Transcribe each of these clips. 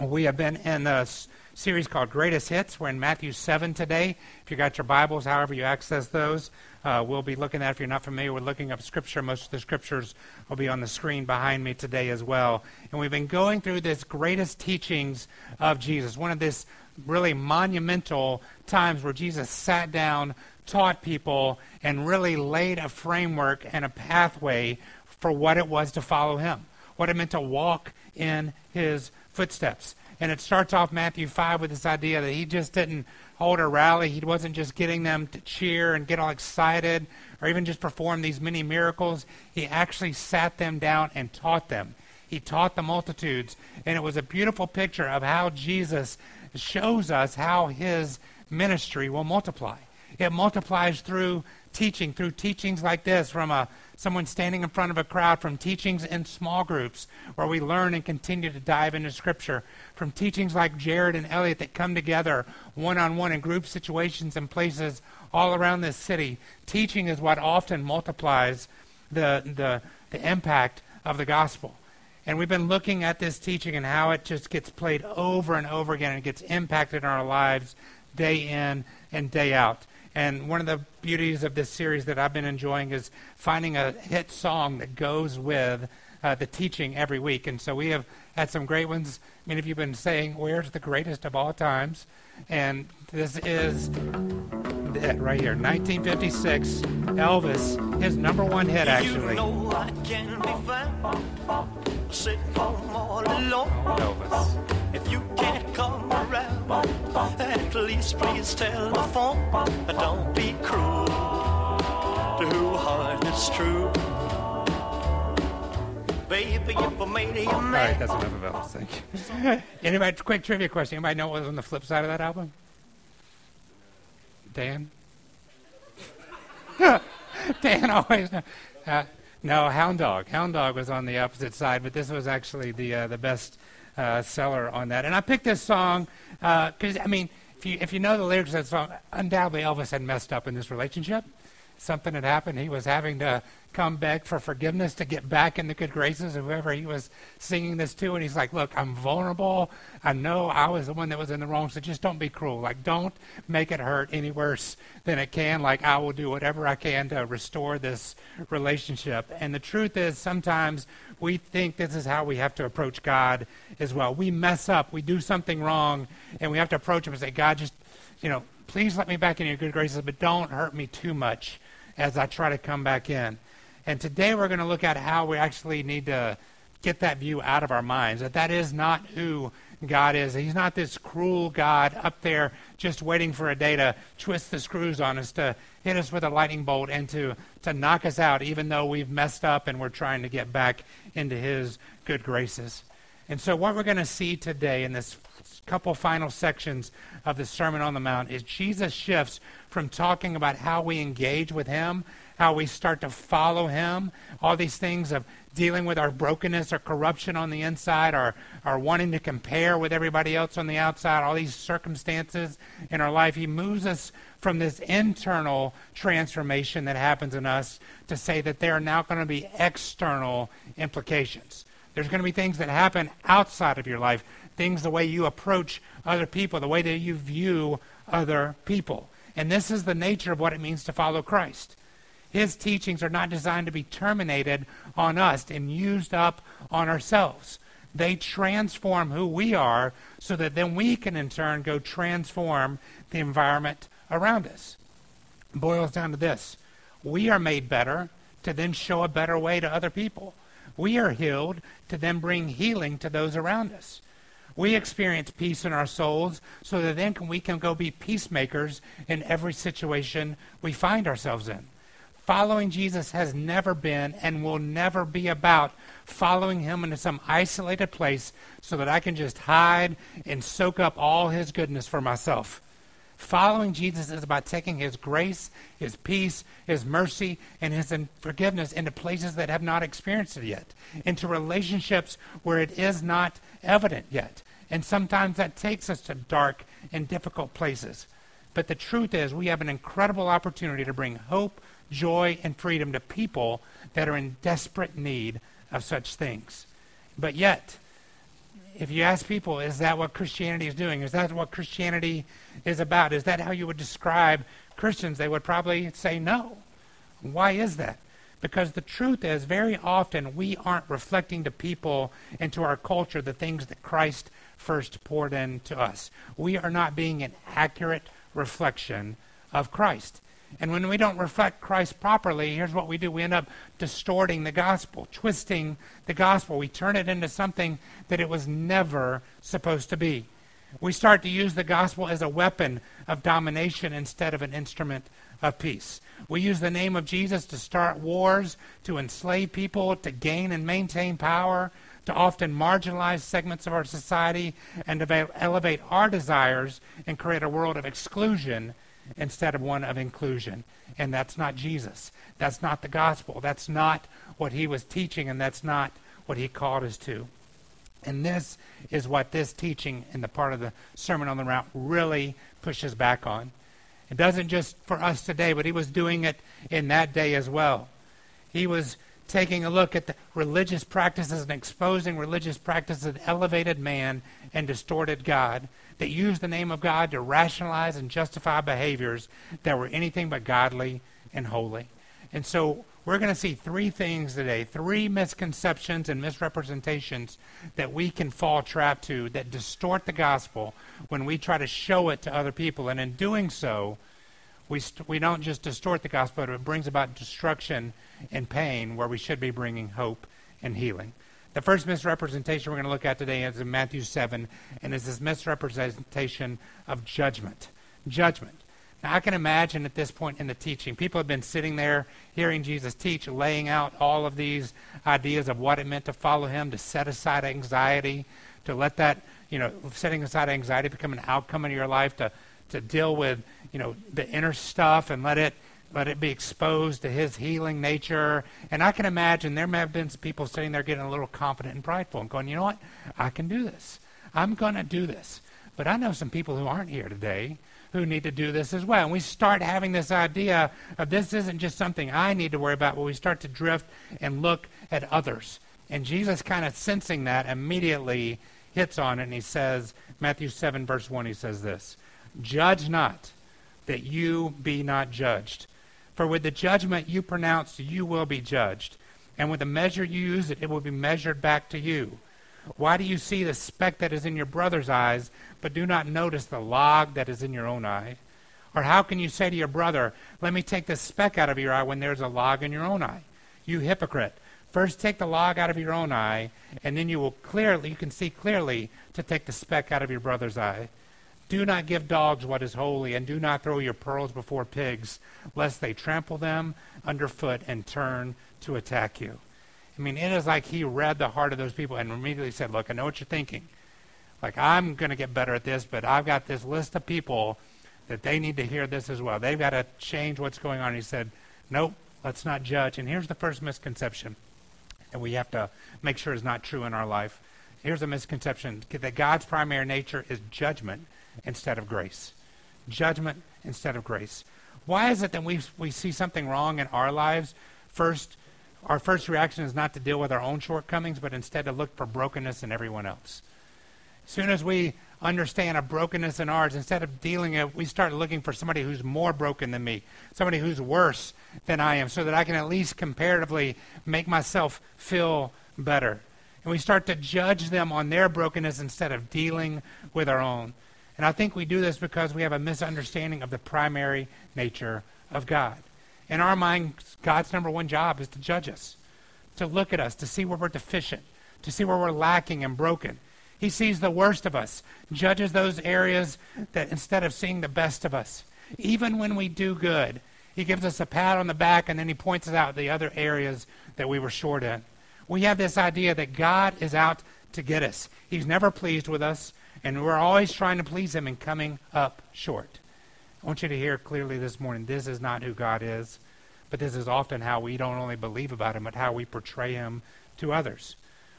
We have been in a series called Greatest Hits. We're in Matthew 7 today. If you got your Bibles, however you access those, uh, we'll be looking at. If you're not familiar with looking up Scripture, most of the Scriptures will be on the screen behind me today as well. And we've been going through this greatest teachings of Jesus, one of this really monumental times where Jesus sat down, taught people, and really laid a framework and a pathway for what it was to follow him, what it meant to walk in his footsteps. And it starts off Matthew 5 with this idea that he just didn't hold a rally. He wasn't just getting them to cheer and get all excited or even just perform these many miracles. He actually sat them down and taught them. He taught the multitudes. And it was a beautiful picture of how Jesus shows us how his ministry will multiply. It multiplies through teaching, through teachings like this from a someone standing in front of a crowd, from teachings in small groups where we learn and continue to dive into Scripture, from teachings like Jared and Elliot that come together one on one in group situations and places all around this city. Teaching is what often multiplies the, the, the impact of the gospel. And we've been looking at this teaching and how it just gets played over and over again and gets impacted in our lives day in and day out. And one of the beauties of this series that I've been enjoying is finding a hit song that goes with uh, the teaching every week. And so we have had some great ones. Many of you have been saying, Where's the greatest of all times? And this is it right here 1956, Elvis, his number one hit, actually. You know I can be found sitting home all alone. Elvis. If you can't come around, at least please telephone. Don't be cruel to who heart is true. Baby, if I made you All right, that's enough of Elvis. Thank you. Anybody, quick trivia question. Anybody know what was on the flip side of that album? Dan? Dan always know. Uh, no, Hound Dog. Hound Dog was on the opposite side, but this was actually the uh, the best uh, seller on that. And I picked this song because I mean, if you if you know the lyrics of that song, undoubtedly Elvis had messed up in this relationship. Something had happened. He was having to come back for forgiveness to get back in the good graces of whoever he was singing this to. And he's like, Look, I'm vulnerable. I know I was the one that was in the wrong, so just don't be cruel. Like, don't make it hurt any worse than it can. Like, I will do whatever I can to restore this relationship. And the truth is, sometimes we think this is how we have to approach God as well. We mess up, we do something wrong, and we have to approach Him and say, God, just, you know, please let me back in your good graces, but don't hurt me too much as I try to come back in. And today we're going to look at how we actually need to get that view out of our minds that that is not who God is. He's not this cruel God up there just waiting for a day to twist the screws on us, to hit us with a lightning bolt, and to, to knock us out, even though we've messed up and we're trying to get back into His good graces. And so, what we're going to see today in this couple final sections of the Sermon on the Mount is Jesus shifts from talking about how we engage with Him, how we start to follow Him, all these things of dealing with our brokenness or corruption on the inside, or, or wanting to compare with everybody else on the outside, all these circumstances in our life. He moves us from this internal transformation that happens in us to say that there are now going to be external implications. There's going to be things that happen outside of your life, things the way you approach other people, the way that you view other people. And this is the nature of what it means to follow Christ. His teachings are not designed to be terminated on us and used up on ourselves. They transform who we are so that then we can in turn go transform the environment around us. It boils down to this we are made better to then show a better way to other people. We are healed to then bring healing to those around us. We experience peace in our souls so that then we can go be peacemakers in every situation we find ourselves in. Following Jesus has never been and will never be about following him into some isolated place so that I can just hide and soak up all his goodness for myself. Following Jesus is about taking his grace, his peace, his mercy, and his forgiveness into places that have not experienced it yet, into relationships where it is not evident yet. And sometimes that takes us to dark and difficult places. But the truth is, we have an incredible opportunity to bring hope, joy, and freedom to people that are in desperate need of such things. But yet, if you ask people, is that what Christianity is doing? Is that what Christianity is about? Is that how you would describe Christians? They would probably say no. Why is that? Because the truth is, very often we aren't reflecting to people and to our culture the things that Christ first poured into us. We are not being an accurate reflection of Christ. And when we don't reflect Christ properly, here's what we do. We end up distorting the gospel, twisting the gospel. We turn it into something that it was never supposed to be. We start to use the gospel as a weapon of domination instead of an instrument of peace. We use the name of Jesus to start wars, to enslave people, to gain and maintain power, to often marginalize segments of our society, and to elevate our desires and create a world of exclusion instead of one of inclusion. And that's not Jesus. That's not the gospel. That's not what he was teaching, and that's not what he called us to. And this is what this teaching in the part of the Sermon on the Mount really pushes back on. It doesn't just for us today, but he was doing it in that day as well. He was taking a look at the religious practices and exposing religious practices that elevated man and distorted God, that used the name of God to rationalize and justify behaviors that were anything but godly and holy. And so we're going to see three things today, three misconceptions and misrepresentations that we can fall trap to that distort the gospel when we try to show it to other people. And in doing so, we, st- we don't just distort the gospel, but it brings about destruction and pain where we should be bringing hope and healing. The first misrepresentation we're going to look at today is in Matthew 7, and it's this misrepresentation of judgment. Judgment. Now, I can imagine at this point in the teaching, people have been sitting there hearing Jesus teach, laying out all of these ideas of what it meant to follow him, to set aside anxiety, to let that, you know, setting aside anxiety become an outcome in your life, to, to deal with, you know, the inner stuff and let it let it be exposed to his healing nature. And I can imagine there may have been some people sitting there getting a little confident and prideful and going, you know what? I can do this. I'm going to do this. But I know some people who aren't here today who need to do this as well. And we start having this idea of this isn't just something I need to worry about, but we start to drift and look at others. And Jesus, kind of sensing that, immediately hits on it and he says, Matthew 7, verse 1, he says this Judge not, that you be not judged. For with the judgment you pronounce, you will be judged. And with the measure you use, it, will be measured back to you. Why do you see the speck that is in your brother's eyes, but do not notice the log that is in your own eye? Or how can you say to your brother, Let me take the speck out of your eye when there's a log in your own eye? You hypocrite. First take the log out of your own eye, and then you will clearly you can see clearly to take the speck out of your brother's eye. Do not give dogs what is holy, and do not throw your pearls before pigs, lest they trample them underfoot and turn to attack you. I mean, it is like he read the heart of those people and immediately said, Look, I know what you're thinking. Like, I'm going to get better at this, but I've got this list of people that they need to hear this as well. They've got to change what's going on. He said, Nope, let's not judge. And here's the first misconception that we have to make sure is not true in our life. Here's a misconception that God's primary nature is judgment instead of grace. Judgment instead of grace. Why is it that we, we see something wrong in our lives? First, our first reaction is not to deal with our own shortcomings, but instead to look for brokenness in everyone else. As soon as we understand a brokenness in ours, instead of dealing it, we start looking for somebody who's more broken than me, somebody who's worse than I am, so that I can at least comparatively make myself feel better. And we start to judge them on their brokenness instead of dealing with our own. And I think we do this because we have a misunderstanding of the primary nature of God. In our mind, God's number one job is to judge us, to look at us, to see where we're deficient, to see where we're lacking and broken. He sees the worst of us, judges those areas that instead of seeing the best of us. Even when we do good, he gives us a pat on the back and then he points out the other areas that we were short in. We have this idea that God is out to get us. He's never pleased with us, and we're always trying to please him and coming up short. I want you to hear clearly this morning this is not who God is, but this is often how we don't only believe about him, but how we portray him to others.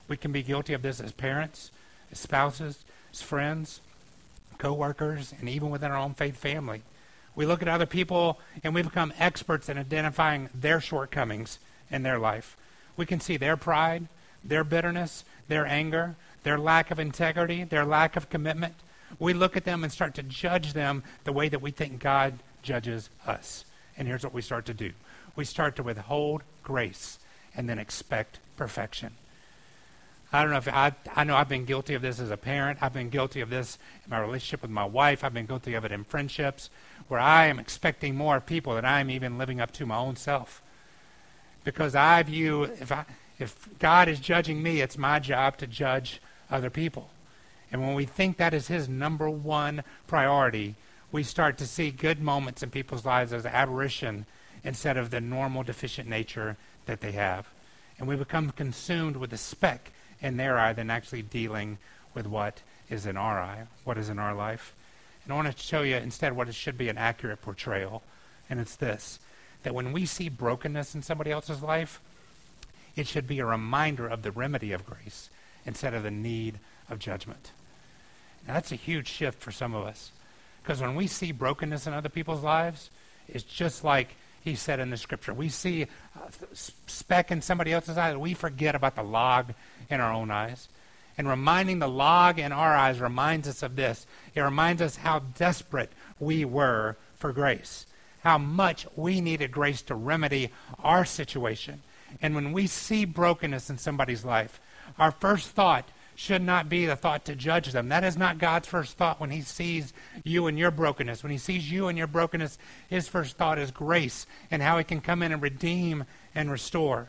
We can be guilty of this as parents, as spouses, as friends, co-workers, and even within our own faith family. We look at other people and we become experts in identifying their shortcomings in their life. We can see their pride, their bitterness, their anger, their lack of integrity, their lack of commitment, we look at them and start to judge them the way that we think God judges us. And here's what we start to do we start to withhold grace and then expect perfection. I don't know if I, I know I've been guilty of this as a parent. I've been guilty of this in my relationship with my wife. I've been guilty of it in friendships where I am expecting more of people than I'm even living up to my own self. Because I view if I if God is judging me, it's my job to judge other people. And when we think that is his number one priority, we start to see good moments in people's lives as aberration instead of the normal deficient nature that they have. And we become consumed with the speck in their eye than actually dealing with what is in our eye, what is in our life. And I want to show you instead what it should be an accurate portrayal. And it's this that when we see brokenness in somebody else's life, it should be a reminder of the remedy of grace instead of the need of judgment. Now, that's a huge shift for some of us. Because when we see brokenness in other people's lives, it's just like he said in the scripture. We see uh, a speck in somebody else's eye, we forget about the log in our own eyes. And reminding the log in our eyes reminds us of this. It reminds us how desperate we were for grace, how much we needed grace to remedy our situation. And when we see brokenness in somebody's life, our first thought should not be the thought to judge them. That is not God's first thought when He sees you and your brokenness. When He sees you and your brokenness, His first thought is grace and how He can come in and redeem and restore.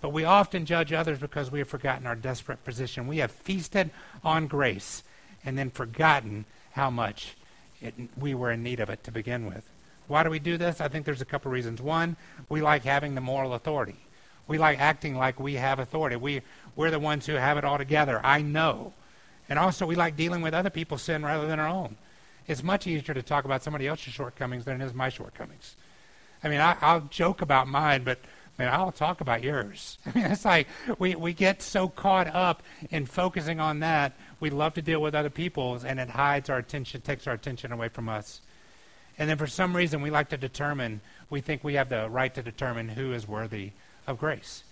But we often judge others because we have forgotten our desperate position. We have feasted on grace and then forgotten how much it, we were in need of it to begin with. Why do we do this? I think there's a couple reasons. One, we like having the moral authority. We like acting like we have authority. We, we're the ones who have it all together. I know. And also, we like dealing with other people's sin rather than our own. It's much easier to talk about somebody else's shortcomings than it is my shortcomings. I mean, I, will joke about mine, but I mean, I'll talk about yours. I mean, it's like we, we get so caught up in focusing on that. We love to deal with other people's, and it hides our attention, takes our attention away from us. And then for some reason, we like to determine, we think we have the right to determine who is worthy of grace.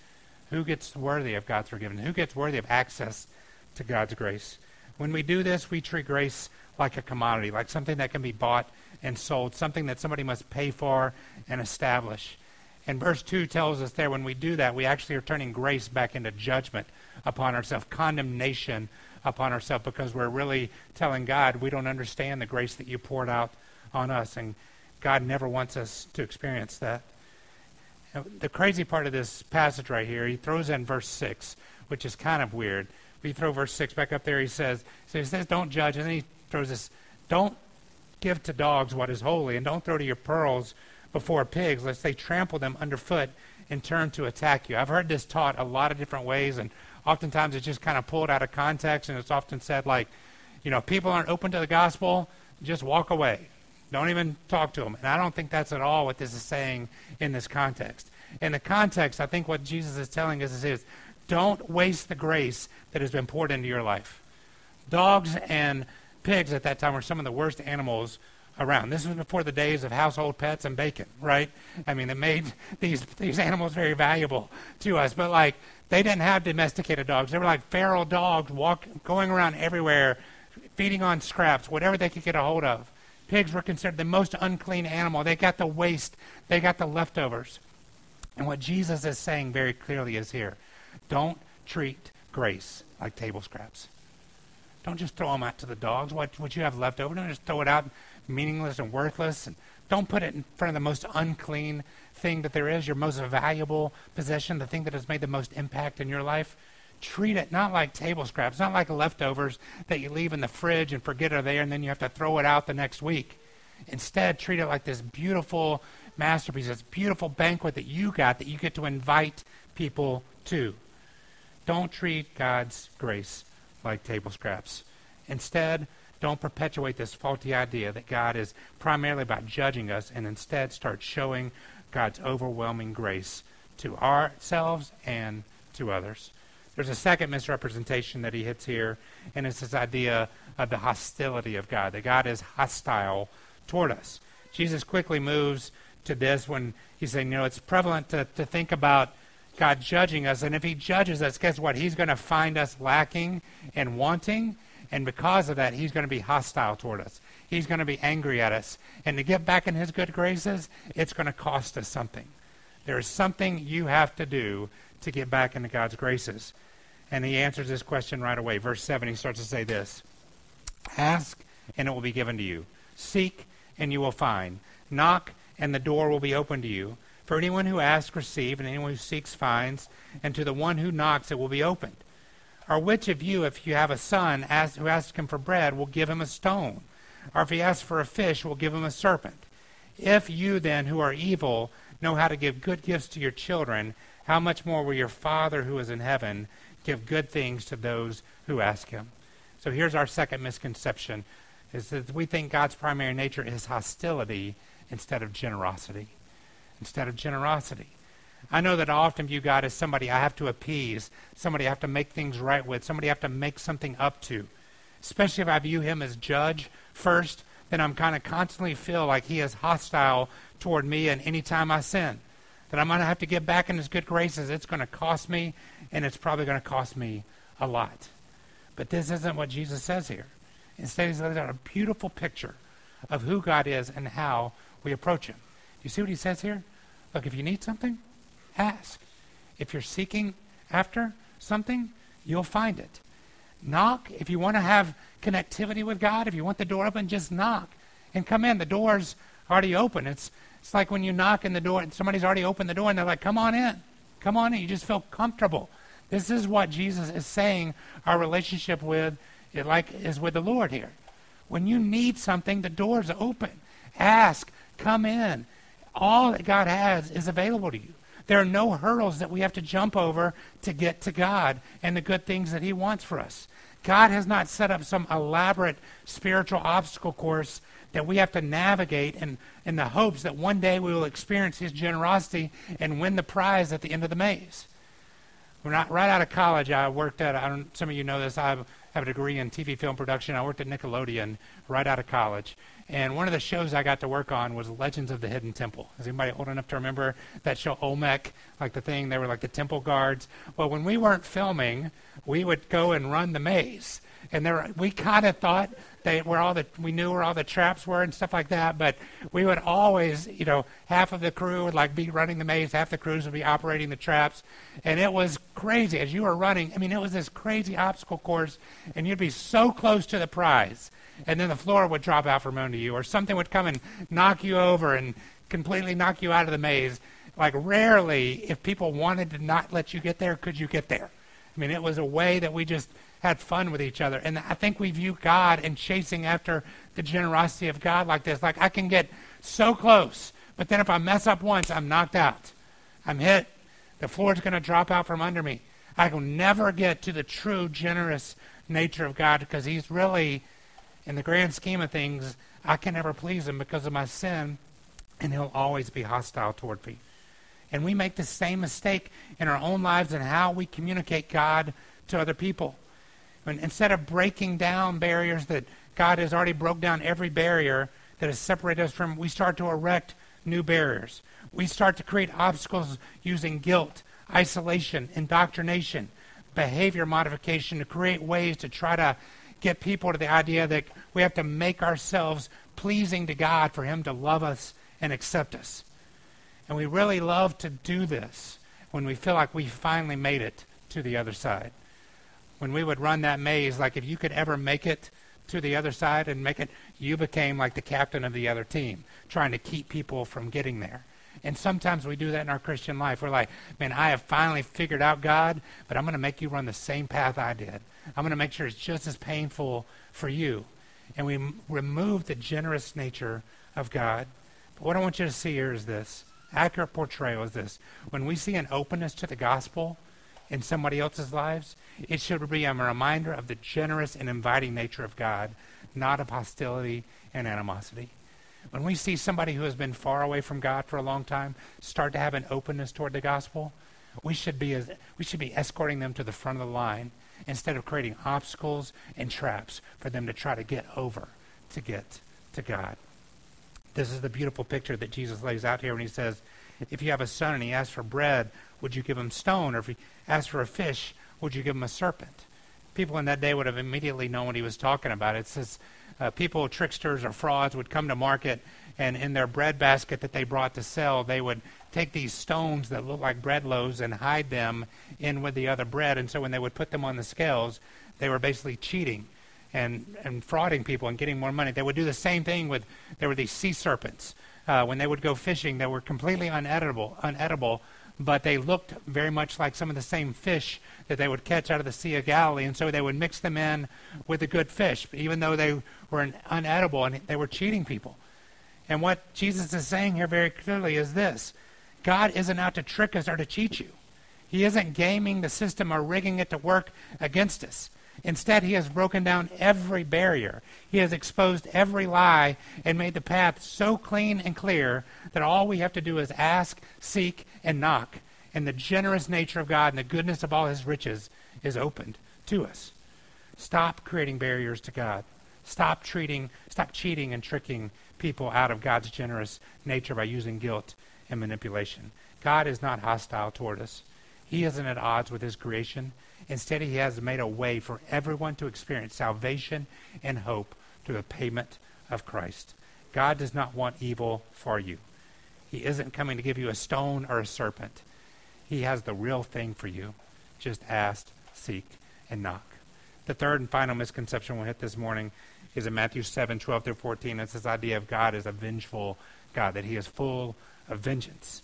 Who gets worthy of God's forgiveness? Who gets worthy of access to God's grace? When we do this, we treat grace like a commodity, like something that can be bought and sold, something that somebody must pay for and establish. And verse 2 tells us there when we do that, we actually are turning grace back into judgment upon ourselves, condemnation upon ourselves, because we're really telling God we don't understand the grace that you poured out on us. And God never wants us to experience that. The crazy part of this passage right here, he throws in verse 6, which is kind of weird. If you throw verse 6 back up there, he says, so he says, don't judge. And then he throws this, don't give to dogs what is holy, and don't throw to your pearls before pigs, lest they trample them underfoot and turn to attack you. I've heard this taught a lot of different ways, and oftentimes it's just kind of pulled out of context, and it's often said, like, you know, people aren't open to the gospel, just walk away. Don't even talk to them. And I don't think that's at all what this is saying in this context. In the context, I think what Jesus is telling us is don't waste the grace that has been poured into your life. Dogs and pigs at that time were some of the worst animals around. This was before the days of household pets and bacon, right? I mean, it made these these animals very valuable to us. But like, they didn't have domesticated dogs. They were like feral dogs, walk, going around everywhere, feeding on scraps, whatever they could get a hold of. Pigs were considered the most unclean animal. They got the waste, they got the leftovers. And what Jesus is saying very clearly is here don't treat grace like table scraps. Don't just throw them out to the dogs. What, what you have left over, don't just throw it out meaningless and worthless. And don't put it in front of the most unclean thing that there is, your most valuable possession, the thing that has made the most impact in your life. Treat it not like table scraps, not like leftovers that you leave in the fridge and forget are there and then you have to throw it out the next week. Instead, treat it like this beautiful masterpiece, this beautiful banquet that you got that you get to invite people to. Don't treat God's grace like table scraps. Instead, don't perpetuate this faulty idea that God is primarily about judging us and instead start showing God's overwhelming grace to ourselves and to others. There's a second misrepresentation that he hits here, and it's this idea of the hostility of God, that God is hostile toward us. Jesus quickly moves to this when he's saying, you know, it's prevalent to, to think about, God judging us. And if He judges us, guess what? He's going to find us lacking and wanting. And because of that, He's going to be hostile toward us. He's going to be angry at us. And to get back in His good graces, it's going to cost us something. There is something you have to do to get back into God's graces. And He answers this question right away. Verse 7, He starts to say this Ask, and it will be given to you. Seek, and you will find. Knock, and the door will be opened to you. For anyone who asks receives, and anyone who seeks finds, and to the one who knocks it will be opened. Or which of you, if you have a son ask, who asks him for bread, will give him a stone? Or if he asks for a fish, will give him a serpent? If you then, who are evil, know how to give good gifts to your children, how much more will your Father who is in heaven give good things to those who ask him? So here's our second misconception is that we think God's primary nature is hostility instead of generosity. Instead of generosity. I know that I often view God as somebody I have to appease, somebody I have to make things right with, somebody I have to make something up to. Especially if I view him as judge first, then I'm kind of constantly feel like he is hostile toward me and any time I sin. That I'm going to have to get back in his good graces. It's going to cost me, and it's probably going to cost me a lot. But this isn't what Jesus says here. Instead, he's laid out a beautiful picture of who God is and how we approach him. Do you see what he says here? Look, if you need something, ask. If you're seeking after something, you'll find it. Knock. If you want to have connectivity with God, if you want the door open, just knock and come in. The door's already open. It's, it's like when you knock in the door and somebody's already opened the door and they're like, come on in. Come on in. You just feel comfortable. This is what Jesus is saying our relationship with it like is with the Lord here. When you need something, the door's open. Ask, come in. All that God has is available to you. There are no hurdles that we have to jump over to get to God and the good things that He wants for us. God has not set up some elaborate spiritual obstacle course that we have to navigate in, in the hopes that one day we will experience His generosity and win the prize at the end of the maze. When I, right out of college, I worked at, I don't, some of you know this, I have a degree in TV film production. I worked at Nickelodeon right out of college. And one of the shows I got to work on was Legends of the Hidden Temple. Is anybody old enough to remember that show, Olmec? Like the thing, they were like the temple guards. Well, when we weren't filming, we would go and run the maze. And there, we kind of thought they where all the we knew where all the traps were and stuff like that. But we would always, you know, half of the crew would like be running the maze, half the crews would be operating the traps, and it was crazy as you were running. I mean, it was this crazy obstacle course, and you'd be so close to the prize, and then the floor would drop out from under you, or something would come and knock you over and completely knock you out of the maze. Like rarely, if people wanted to not let you get there, could you get there? I mean, it was a way that we just had fun with each other. And I think we view God and chasing after the generosity of God like this. Like I can get so close, but then if I mess up once, I'm knocked out. I'm hit. The floor's going to drop out from under me. I will never get to the true generous nature of God because He's really, in the grand scheme of things, I can never please Him because of my sin, and He'll always be hostile toward me. And we make the same mistake in our own lives and how we communicate God to other people. When instead of breaking down barriers that God has already broke down every barrier that has separated us from, we start to erect new barriers. We start to create obstacles using guilt, isolation, indoctrination, behavior modification to create ways to try to get people to the idea that we have to make ourselves pleasing to God for Him to love us and accept us. And we really love to do this when we feel like we finally made it to the other side when we would run that maze, like if you could ever make it to the other side and make it, you became like the captain of the other team, trying to keep people from getting there. And sometimes we do that in our Christian life. We're like, man, I have finally figured out God, but I'm going to make you run the same path I did. I'm going to make sure it's just as painful for you. And we m- remove the generous nature of God. But what I want you to see here is this accurate portrayal is this. When we see an openness to the gospel in somebody else's lives, it should be a reminder of the generous and inviting nature of God, not of hostility and animosity. When we see somebody who has been far away from God for a long time start to have an openness toward the gospel, we should be as, we should be escorting them to the front of the line instead of creating obstacles and traps for them to try to get over to get to God. This is the beautiful picture that Jesus lays out here when he says, if you have a son and he asks for bread, would you give him stone? Or if he asks for a fish, would you give him a serpent? People in that day would have immediately known what he was talking about. It says uh, people, tricksters or frauds, would come to market, and in their bread basket that they brought to sell, they would take these stones that look like bread loaves and hide them in with the other bread. And so when they would put them on the scales, they were basically cheating and, and frauding people and getting more money. They would do the same thing with, there were these sea serpents. Uh, when they would go fishing, they were completely unedible, unedible, but they looked very much like some of the same fish that they would catch out of the Sea of Galilee, and so they would mix them in with the good fish, even though they were unedible and they were cheating people. And what Jesus is saying here very clearly is this God isn't out to trick us or to cheat you. He isn't gaming the system or rigging it to work against us. Instead, he has broken down every barrier. He has exposed every lie and made the path so clean and clear that all we have to do is ask, seek, and knock. And the generous nature of God and the goodness of all his riches is opened to us. Stop creating barriers to God. Stop treating, stop cheating and tricking people out of God's generous nature by using guilt and manipulation. God is not hostile toward us. He isn't at odds with his creation. Instead, he has made a way for everyone to experience salvation and hope through the payment of Christ. God does not want evil for you. He isn't coming to give you a stone or a serpent. He has the real thing for you. Just ask, seek, and knock. The third and final misconception we'll hit this morning is in Matthew 7, 12 through 14. It's this idea of God as a vengeful God, that he is full of vengeance.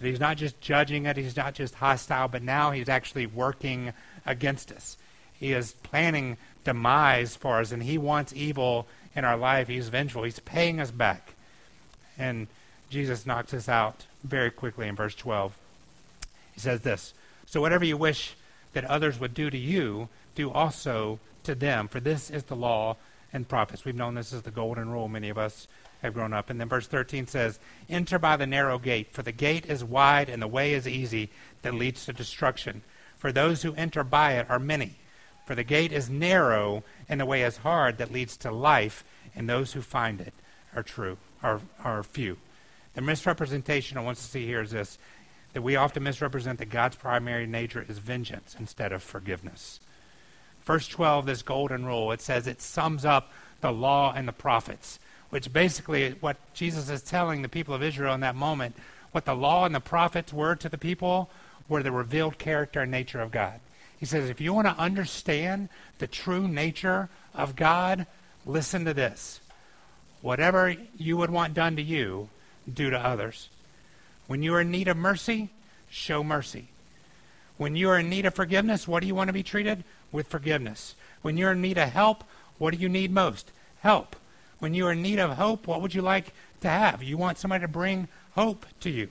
He's not just judging it, he's not just hostile, but now he's actually working against us. He is planning demise for us, and he wants evil in our life. He's vengeful. He's paying us back. And Jesus knocks us out very quickly in verse 12. He says this So whatever you wish that others would do to you, do also to them, for this is the law and prophets. We've known this as the golden rule, many of us have grown up. And then verse 13 says, Enter by the narrow gate, for the gate is wide and the way is easy that leads to destruction. For those who enter by it are many. For the gate is narrow and the way is hard that leads to life, and those who find it are true, are, are few. The misrepresentation I want to see here is this that we often misrepresent that God's primary nature is vengeance instead of forgiveness. Verse 12, this golden rule, it says it sums up the law and the prophets which basically what Jesus is telling the people of Israel in that moment, what the law and the prophets were to the people, were the revealed character and nature of God. He says, if you want to understand the true nature of God, listen to this. Whatever you would want done to you, do to others. When you are in need of mercy, show mercy. When you are in need of forgiveness, what do you want to be treated? With forgiveness. When you're in need of help, what do you need most? Help. When you are in need of hope, what would you like to have? You want somebody to bring hope to you.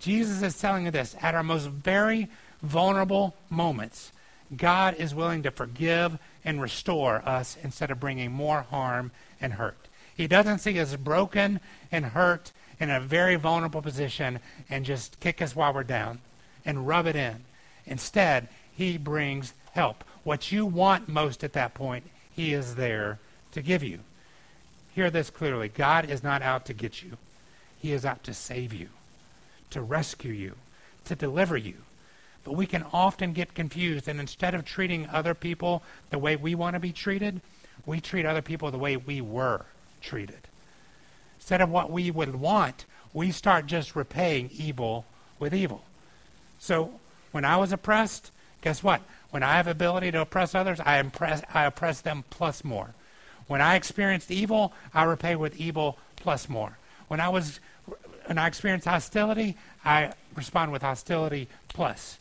Jesus is telling you this at our most very vulnerable moments. God is willing to forgive and restore us instead of bringing more harm and hurt. He doesn't see us broken and hurt in a very vulnerable position and just kick us while we're down and rub it in. Instead, he brings help. What you want most at that point, he is there to give you. Hear this clearly God is not out to get you, He is out to save you, to rescue you, to deliver you. But we can often get confused, and instead of treating other people the way we want to be treated, we treat other people the way we were treated. Instead of what we would want, we start just repaying evil with evil. So when I was oppressed, guess what? When I have ability to oppress others, I, I oppress them plus more. When I experienced evil, I repay with evil plus more. When I was when I experienced hostility, I respond with hostility plus.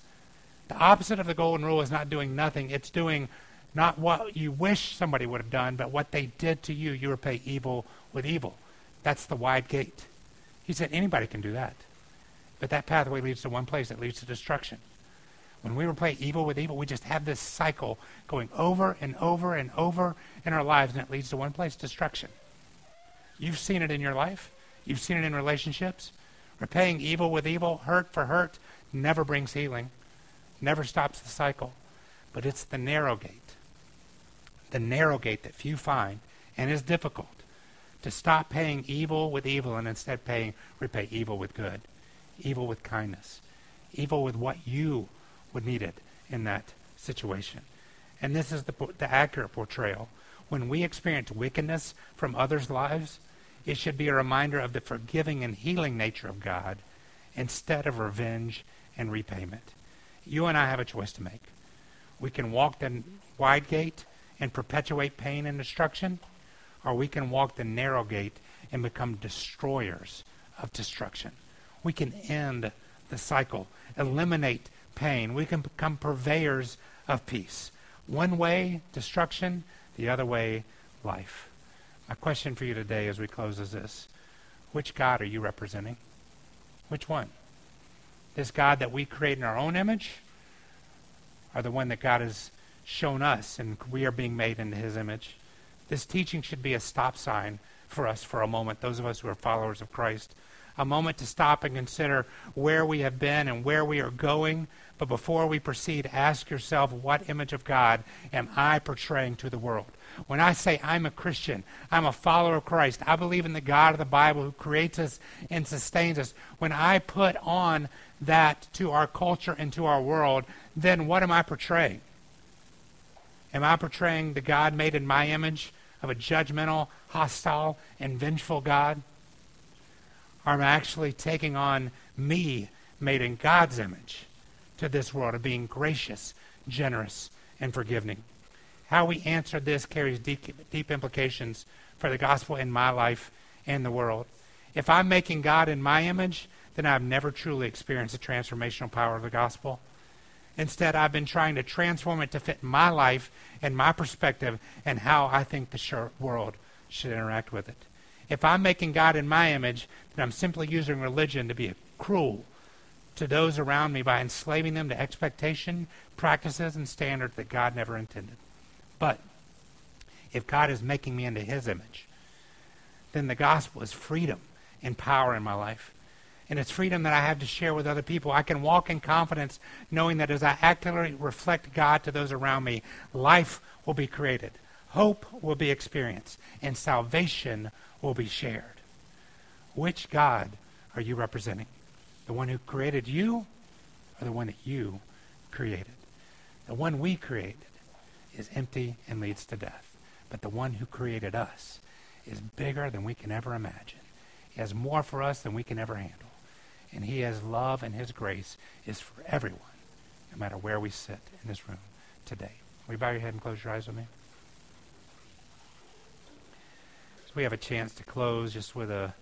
The opposite of the golden rule is not doing nothing. It's doing not what you wish somebody would have done, but what they did to you. You repay evil with evil. That's the wide gate. He said anybody can do that. But that pathway leads to one place. It leads to destruction. When we repay evil with evil, we just have this cycle going over and over and over in our lives, and it leads to one place destruction. You've seen it in your life, you've seen it in relationships. Repaying evil with evil, hurt for hurt, never brings healing, never stops the cycle. But it's the narrow gate, the narrow gate that few find and is difficult to stop paying evil with evil and instead paying repay evil with good. evil with kindness, evil with what you would need it in that situation. And this is the, the accurate portrayal. When we experience wickedness from others' lives, it should be a reminder of the forgiving and healing nature of God instead of revenge and repayment. You and I have a choice to make. We can walk the wide gate and perpetuate pain and destruction, or we can walk the narrow gate and become destroyers of destruction. We can end the cycle, eliminate pain. We can become purveyors of peace. One way, destruction, the other way, life. My question for you today as we close is this Which God are you representing? Which one? This God that we create in our own image, or the one that God has shown us and we are being made into his image? This teaching should be a stop sign for us for a moment, those of us who are followers of Christ. A moment to stop and consider where we have been and where we are going. But before we proceed, ask yourself, what image of God am I portraying to the world? When I say I'm a Christian, I'm a follower of Christ, I believe in the God of the Bible who creates us and sustains us. When I put on that to our culture and to our world, then what am I portraying? Am I portraying the God made in my image of a judgmental, hostile, and vengeful God? Am actually taking on me made in God's image to this world of being gracious, generous, and forgiving? How we answer this carries deep, deep implications for the gospel in my life and the world. If I'm making God in my image, then I've never truly experienced the transformational power of the gospel. Instead, I've been trying to transform it to fit my life and my perspective and how I think the world should interact with it. If I'm making God in my image, then I'm simply using religion to be cruel to those around me by enslaving them to expectation, practices, and standards that God never intended. But if God is making me into his image, then the gospel is freedom and power in my life. And it's freedom that I have to share with other people. I can walk in confidence knowing that as I actively reflect God to those around me, life will be created, hope will be experienced, and salvation will be shared. Which God are you representing? The one who created you or the one that you created? The one we created is empty and leads to death. But the one who created us is bigger than we can ever imagine. He has more for us than we can ever handle. And he has love and his grace is for everyone, no matter where we sit in this room today. Will you bow your head and close your eyes with me? So we have a chance to close just with a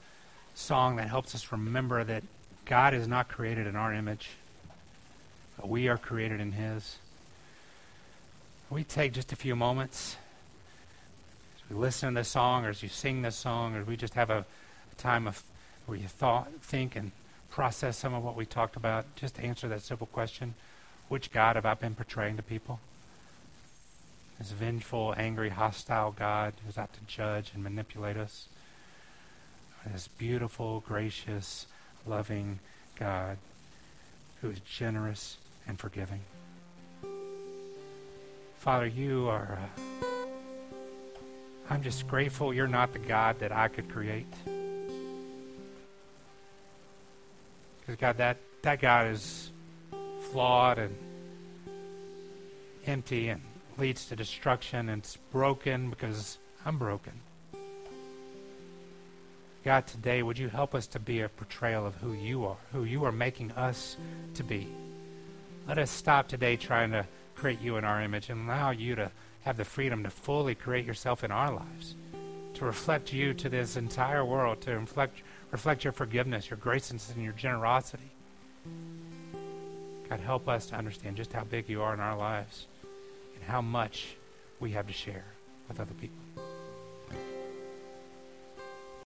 song that helps us remember that God is not created in our image, but we are created in his we take just a few moments as we listen to this song or as you sing this song or we just have a, a time of where you thought, think and process some of what we talked about, just to answer that simple question. Which God have I been portraying to people? This vengeful, angry, hostile God who's out to judge and manipulate us? This beautiful, gracious, loving God who is generous and forgiving. Father, you are. Uh, I'm just grateful you're not the God that I could create. Because, God, that, that God is flawed and empty and leads to destruction and it's broken because I'm broken. God, today, would you help us to be a portrayal of who you are, who you are making us to be? Let us stop today trying to create you in our image and allow you to have the freedom to fully create yourself in our lives, to reflect you to this entire world, to reflect, reflect your forgiveness, your grace, and your generosity. God, help us to understand just how big you are in our lives how much we have to share with other people.